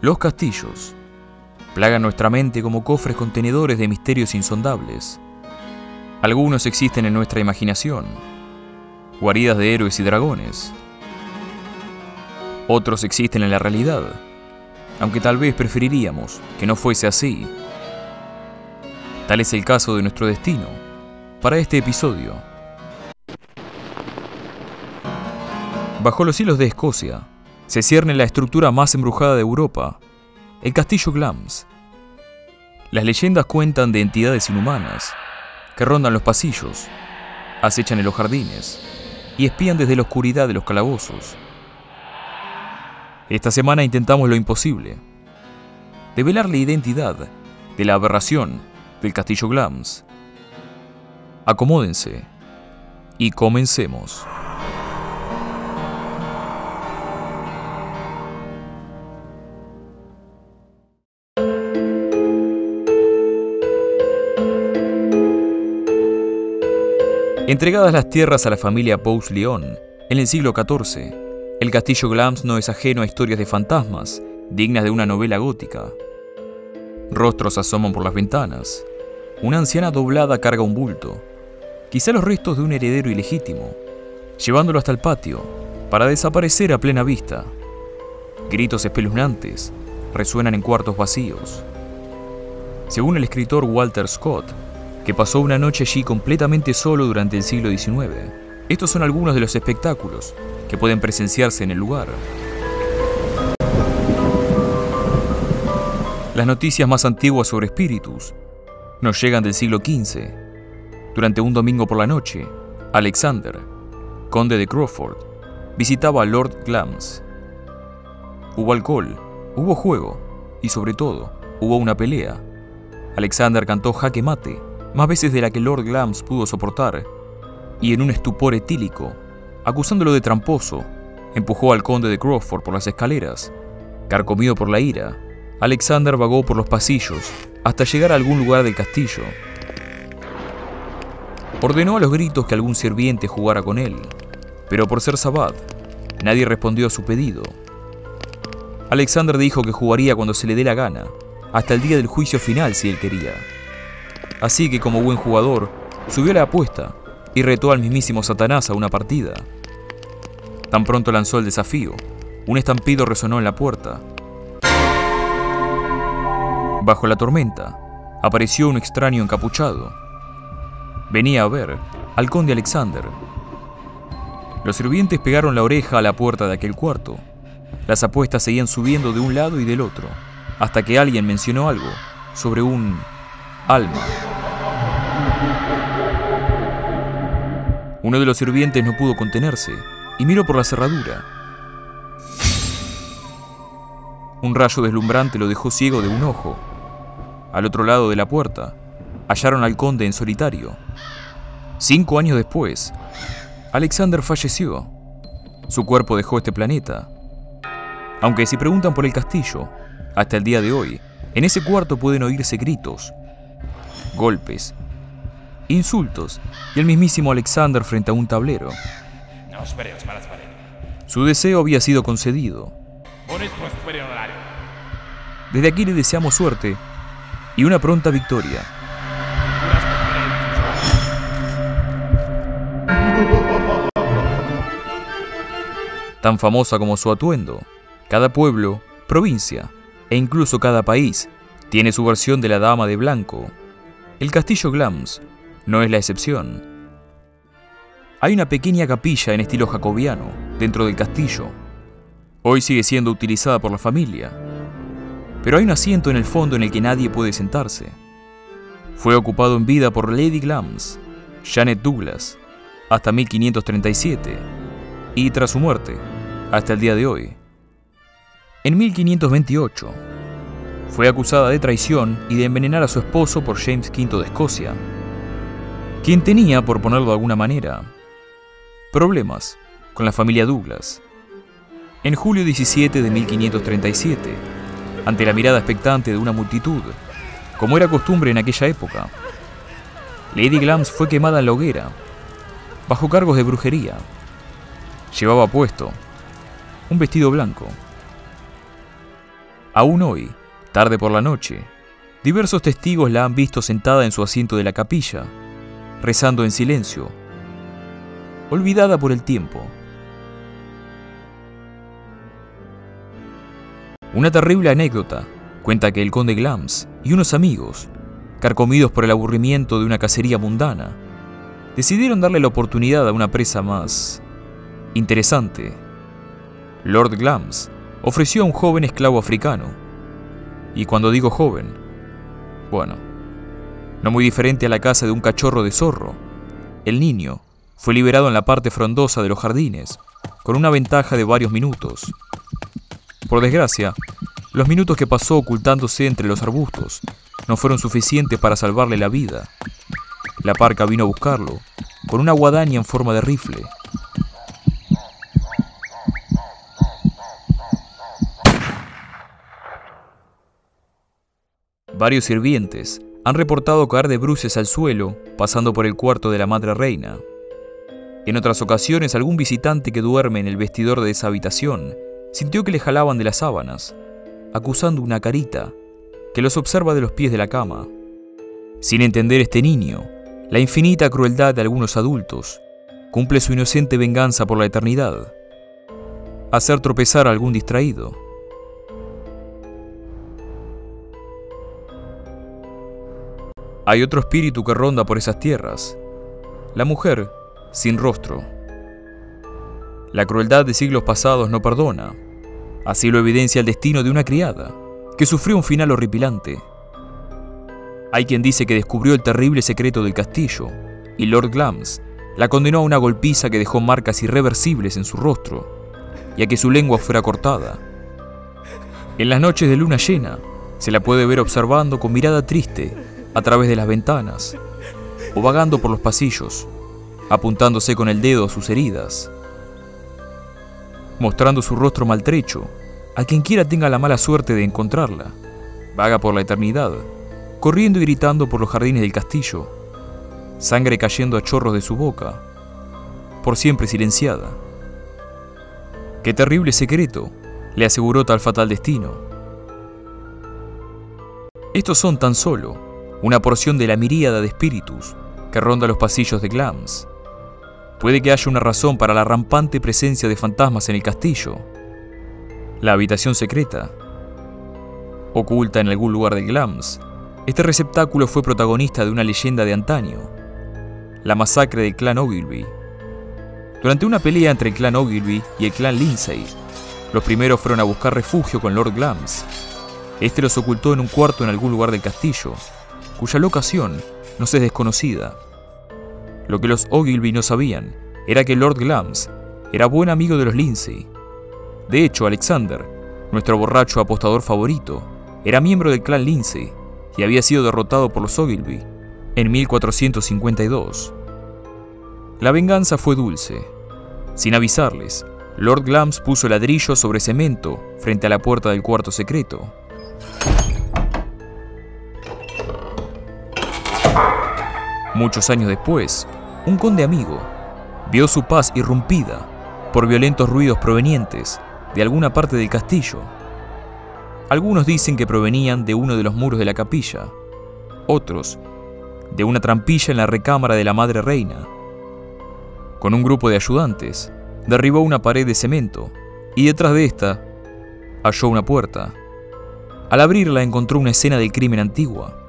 Los castillos plagan nuestra mente como cofres contenedores de misterios insondables. Algunos existen en nuestra imaginación, guaridas de héroes y dragones. Otros existen en la realidad, aunque tal vez preferiríamos que no fuese así. Tal es el caso de nuestro destino para este episodio. Bajo los cielos de Escocia se cierne la estructura más embrujada de Europa, el castillo Glams. Las leyendas cuentan de entidades inhumanas que rondan los pasillos, acechan en los jardines y espían desde la oscuridad de los calabozos. Esta semana intentamos lo imposible, develar la identidad de la aberración del castillo Glams. Acomódense y comencemos. Entregadas las tierras a la familia Pous-León en el siglo XIV, el castillo Glams no es ajeno a historias de fantasmas dignas de una novela gótica. Rostros asoman por las ventanas. Una anciana doblada carga un bulto, quizá los restos de un heredero ilegítimo, llevándolo hasta el patio para desaparecer a plena vista. Gritos espeluznantes resuenan en cuartos vacíos. Según el escritor Walter Scott, que pasó una noche allí completamente solo durante el siglo XIX. Estos son algunos de los espectáculos que pueden presenciarse en el lugar. Las noticias más antiguas sobre espíritus nos llegan del siglo XV. Durante un domingo por la noche, Alexander, conde de Crawford, visitaba a Lord Glams. Hubo alcohol, hubo juego y sobre todo hubo una pelea. Alexander cantó jaque mate más veces de la que Lord Glams pudo soportar, y en un estupor etílico, acusándolo de tramposo, empujó al conde de Crawford por las escaleras. Carcomido por la ira, Alexander vagó por los pasillos hasta llegar a algún lugar del castillo. Ordenó a los gritos que algún sirviente jugara con él, pero por ser sabbat, nadie respondió a su pedido. Alexander dijo que jugaría cuando se le dé la gana, hasta el día del juicio final si él quería. Así que como buen jugador, subió la apuesta y retó al mismísimo Satanás a una partida. Tan pronto lanzó el desafío, un estampido resonó en la puerta. Bajo la tormenta, apareció un extraño encapuchado. Venía a ver al conde Alexander. Los sirvientes pegaron la oreja a la puerta de aquel cuarto. Las apuestas seguían subiendo de un lado y del otro, hasta que alguien mencionó algo sobre un alma. Uno de los sirvientes no pudo contenerse y miró por la cerradura. Un rayo deslumbrante lo dejó ciego de un ojo. Al otro lado de la puerta, hallaron al conde en solitario. Cinco años después, Alexander falleció. Su cuerpo dejó este planeta. Aunque si preguntan por el castillo, hasta el día de hoy, en ese cuarto pueden oírse gritos, golpes, insultos y el mismísimo Alexander frente a un tablero. Su deseo había sido concedido. Desde aquí le deseamos suerte y una pronta victoria. Tan famosa como su atuendo, cada pueblo, provincia e incluso cada país tiene su versión de la Dama de Blanco. El castillo Glams no es la excepción. Hay una pequeña capilla en estilo jacobiano dentro del castillo. Hoy sigue siendo utilizada por la familia, pero hay un asiento en el fondo en el que nadie puede sentarse. Fue ocupado en vida por Lady Glams, Janet Douglas, hasta 1537, y tras su muerte, hasta el día de hoy. En 1528, fue acusada de traición y de envenenar a su esposo por James V de Escocia, quien tenía, por ponerlo de alguna manera, problemas con la familia Douglas. En julio 17 de 1537, ante la mirada expectante de una multitud, como era costumbre en aquella época, Lady Glams fue quemada en la hoguera, bajo cargos de brujería. Llevaba puesto un vestido blanco. Aún hoy, tarde por la noche, diversos testigos la han visto sentada en su asiento de la capilla, rezando en silencio, olvidada por el tiempo. Una terrible anécdota cuenta que el conde Glams y unos amigos, carcomidos por el aburrimiento de una cacería mundana, decidieron darle la oportunidad a una presa más interesante. Lord Glams ofreció a un joven esclavo africano. Y cuando digo joven, bueno, no muy diferente a la casa de un cachorro de zorro, el niño fue liberado en la parte frondosa de los jardines, con una ventaja de varios minutos. Por desgracia, los minutos que pasó ocultándose entre los arbustos no fueron suficientes para salvarle la vida. La parca vino a buscarlo, con una guadaña en forma de rifle. Varios sirvientes han reportado caer de bruces al suelo pasando por el cuarto de la madre reina. En otras ocasiones, algún visitante que duerme en el vestidor de esa habitación sintió que le jalaban de las sábanas, acusando una carita que los observa de los pies de la cama. Sin entender este niño, la infinita crueldad de algunos adultos cumple su inocente venganza por la eternidad. Hacer tropezar a algún distraído. Hay otro espíritu que ronda por esas tierras. La mujer sin rostro. La crueldad de siglos pasados no perdona. Así lo evidencia el destino de una criada, que sufrió un final horripilante. Hay quien dice que descubrió el terrible secreto del castillo, y Lord Glams la condenó a una golpiza que dejó marcas irreversibles en su rostro, y a que su lengua fuera cortada. En las noches de luna llena, se la puede ver observando con mirada triste a través de las ventanas o vagando por los pasillos, apuntándose con el dedo a sus heridas, mostrando su rostro maltrecho a quien quiera tenga la mala suerte de encontrarla. Vaga por la eternidad, corriendo y gritando por los jardines del castillo, sangre cayendo a chorros de su boca, por siempre silenciada. Qué terrible secreto le aseguró tal fatal destino. Estos son tan solo una porción de la miríada de espíritus que ronda los pasillos de Glams. Puede que haya una razón para la rampante presencia de fantasmas en el castillo. La habitación secreta. Oculta en algún lugar de Glams, este receptáculo fue protagonista de una leyenda de antaño, la masacre del clan Ogilvy. Durante una pelea entre el clan Ogilvy y el clan Lindsay, los primeros fueron a buscar refugio con Lord Glams. Este los ocultó en un cuarto en algún lugar del castillo, cuya locación nos es desconocida. Lo que los Ogilvy no sabían era que Lord Glams era buen amigo de los Lindsay. De hecho, Alexander, nuestro borracho apostador favorito, era miembro del clan Lindsay y había sido derrotado por los Ogilvy en 1452. La venganza fue dulce. Sin avisarles, Lord Glams puso ladrillo sobre cemento frente a la puerta del cuarto secreto. Muchos años después, un conde amigo vio su paz irrumpida por violentos ruidos provenientes de alguna parte del castillo. Algunos dicen que provenían de uno de los muros de la capilla, otros de una trampilla en la recámara de la madre reina. Con un grupo de ayudantes, derribó una pared de cemento y detrás de esta halló una puerta. Al abrirla encontró una escena del crimen antigua.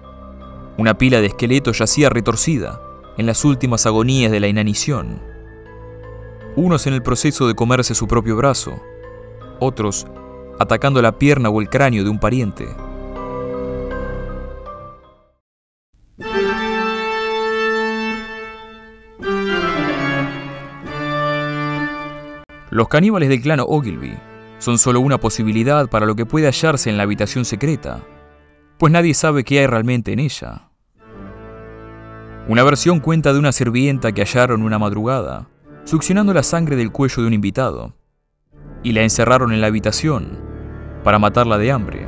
Una pila de esqueletos yacía retorcida en las últimas agonías de la inanición. Unos en el proceso de comerse su propio brazo, otros atacando la pierna o el cráneo de un pariente. Los caníbales del clan Ogilvy son solo una posibilidad para lo que puede hallarse en la habitación secreta, pues nadie sabe qué hay realmente en ella. Una versión cuenta de una sirvienta que hallaron una madrugada, succionando la sangre del cuello de un invitado, y la encerraron en la habitación para matarla de hambre.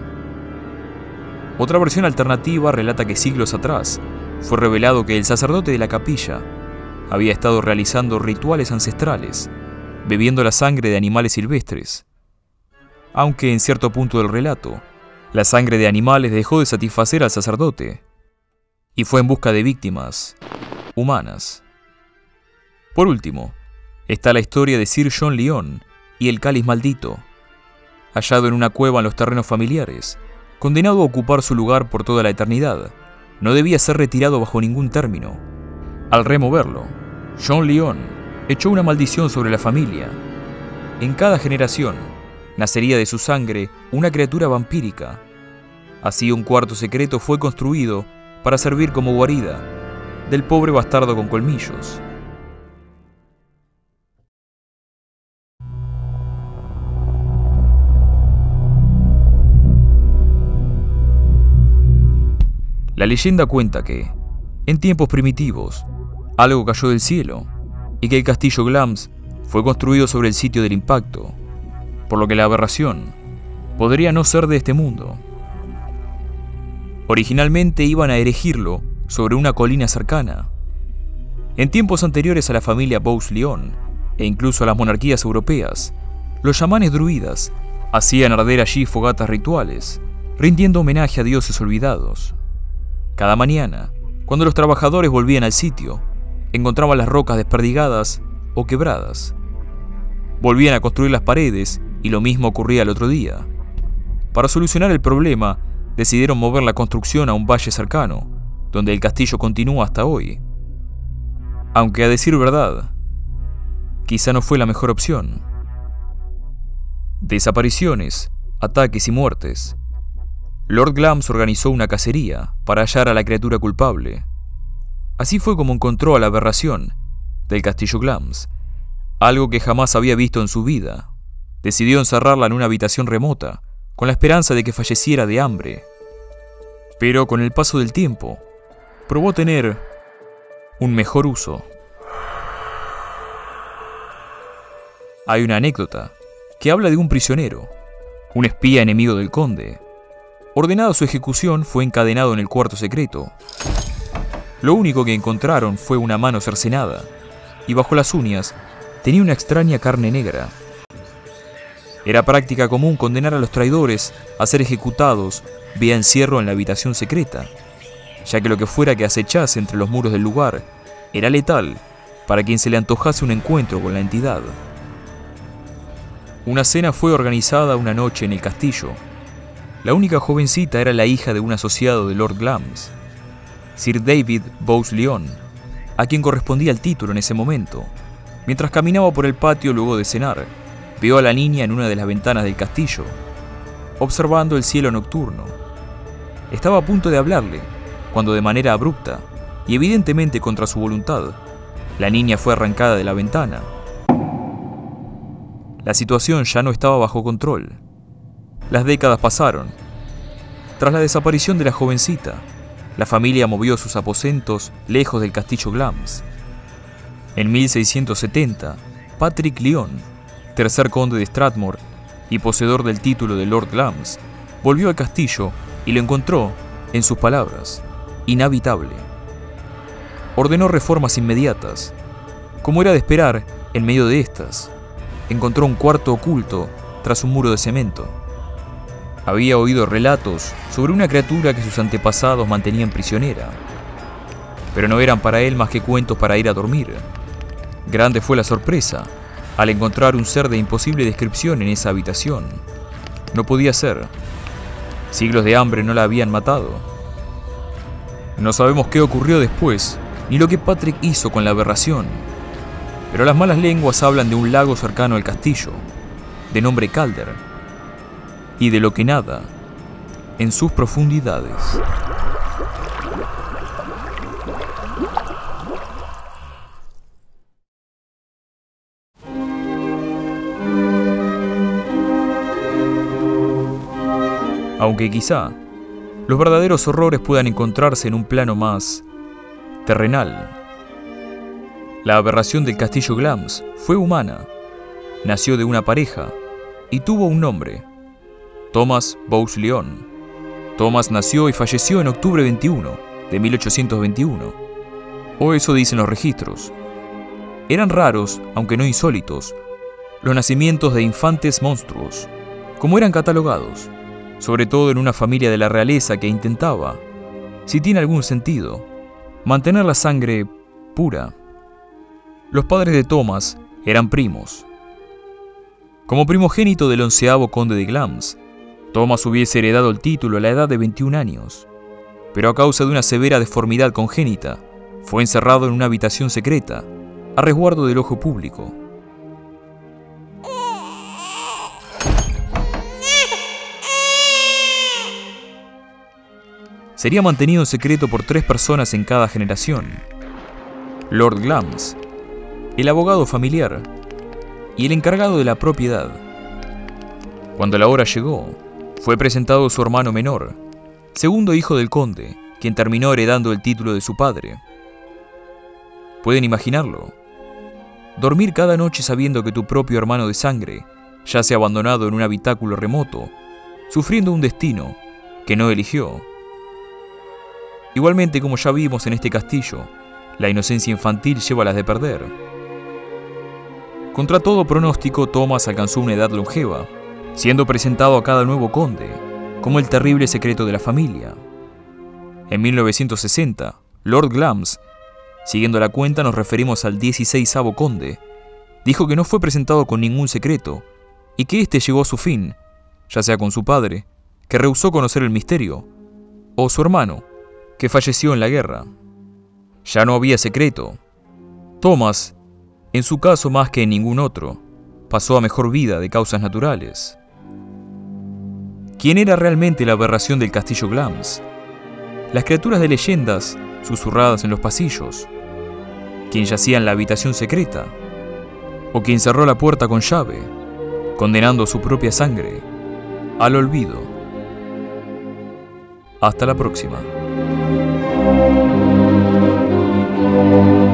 Otra versión alternativa relata que siglos atrás fue revelado que el sacerdote de la capilla había estado realizando rituales ancestrales, bebiendo la sangre de animales silvestres, aunque en cierto punto del relato La sangre de animales dejó de satisfacer al sacerdote y fue en busca de víctimas humanas. Por último, está la historia de Sir John Lyon y el cáliz maldito, hallado en una cueva en los terrenos familiares, condenado a ocupar su lugar por toda la eternidad. No debía ser retirado bajo ningún término. Al removerlo, John Lyon echó una maldición sobre la familia. En cada generación, nacería de su sangre una criatura vampírica. Así un cuarto secreto fue construido para servir como guarida del pobre bastardo con colmillos. La leyenda cuenta que, en tiempos primitivos, algo cayó del cielo y que el castillo Glams fue construido sobre el sitio del impacto, por lo que la aberración podría no ser de este mundo. Originalmente iban a erigirlo sobre una colina cercana. En tiempos anteriores a la familia Bowes-Lyon e incluso a las monarquías europeas, los chamanes druidas hacían arder allí fogatas rituales, rindiendo homenaje a dioses olvidados. Cada mañana, cuando los trabajadores volvían al sitio, encontraban las rocas desperdigadas o quebradas. Volvían a construir las paredes y lo mismo ocurría el otro día. Para solucionar el problema, decidieron mover la construcción a un valle cercano, donde el castillo continúa hasta hoy. Aunque a decir verdad, quizá no fue la mejor opción. Desapariciones, ataques y muertes. Lord Glams organizó una cacería para hallar a la criatura culpable. Así fue como encontró a la aberración del castillo Glams, algo que jamás había visto en su vida. Decidió encerrarla en una habitación remota, con la esperanza de que falleciera de hambre. Pero con el paso del tiempo, probó tener un mejor uso. Hay una anécdota que habla de un prisionero, un espía enemigo del conde. Ordenada su ejecución, fue encadenado en el cuarto secreto. Lo único que encontraron fue una mano cercenada, y bajo las uñas tenía una extraña carne negra. Era práctica común condenar a los traidores a ser ejecutados vía encierro en la habitación secreta, ya que lo que fuera que acechase entre los muros del lugar era letal para quien se le antojase un encuentro con la entidad. Una cena fue organizada una noche en el castillo. La única jovencita era la hija de un asociado de Lord Glams, Sir David Bowes-Lyon, a quien correspondía el título en ese momento. Mientras caminaba por el patio luego de cenar, vio a la niña en una de las ventanas del castillo, observando el cielo nocturno. Estaba a punto de hablarle, cuando de manera abrupta, y evidentemente contra su voluntad, la niña fue arrancada de la ventana. La situación ya no estaba bajo control. Las décadas pasaron. Tras la desaparición de la jovencita, la familia movió sus aposentos lejos del castillo Glams. En 1670, Patrick Lyon tercer conde de Stratmore y poseedor del título de Lord Glams, volvió al castillo y lo encontró, en sus palabras, inhabitable. Ordenó reformas inmediatas. Como era de esperar, en medio de estas, encontró un cuarto oculto tras un muro de cemento. Había oído relatos sobre una criatura que sus antepasados mantenían prisionera, pero no eran para él más que cuentos para ir a dormir. Grande fue la sorpresa al encontrar un ser de imposible descripción en esa habitación. No podía ser. Siglos de hambre no la habían matado. No sabemos qué ocurrió después, ni lo que Patrick hizo con la aberración. Pero las malas lenguas hablan de un lago cercano al castillo, de nombre Calder, y de lo que nada en sus profundidades. Aunque quizá los verdaderos horrores puedan encontrarse en un plano más terrenal. La aberración del castillo Glams fue humana, nació de una pareja y tuvo un nombre, Thomas Bowes Leon. Thomas nació y falleció en octubre 21 de 1821, o eso dicen los registros. Eran raros, aunque no insólitos, los nacimientos de infantes monstruos, como eran catalogados sobre todo en una familia de la realeza que intentaba, si tiene algún sentido, mantener la sangre pura. Los padres de Thomas eran primos. Como primogénito del onceavo conde de Glams, Thomas hubiese heredado el título a la edad de 21 años, pero a causa de una severa deformidad congénita, fue encerrado en una habitación secreta, a resguardo del ojo público. Sería mantenido en secreto por tres personas en cada generación. Lord Glams, el abogado familiar y el encargado de la propiedad. Cuando la hora llegó, fue presentado su hermano menor, segundo hijo del conde, quien terminó heredando el título de su padre. ¿Pueden imaginarlo? Dormir cada noche sabiendo que tu propio hermano de sangre yace abandonado en un habitáculo remoto, sufriendo un destino que no eligió. Igualmente, como ya vimos en este castillo, la inocencia infantil lleva a las de perder. Contra todo pronóstico, Thomas alcanzó una edad longeva, siendo presentado a cada nuevo conde como el terrible secreto de la familia. En 1960, Lord Glams, siguiendo la cuenta nos referimos al 16 conde, dijo que no fue presentado con ningún secreto y que éste llegó a su fin, ya sea con su padre, que rehusó conocer el misterio, o su hermano, que falleció en la guerra. Ya no había secreto. Thomas, en su caso más que en ningún otro, pasó a mejor vida de causas naturales. ¿Quién era realmente la aberración del castillo Glams? Las criaturas de leyendas susurradas en los pasillos. ¿Quién yacía en la habitación secreta? ¿O quien cerró la puerta con llave, condenando su propia sangre al olvido? Hasta la próxima. Música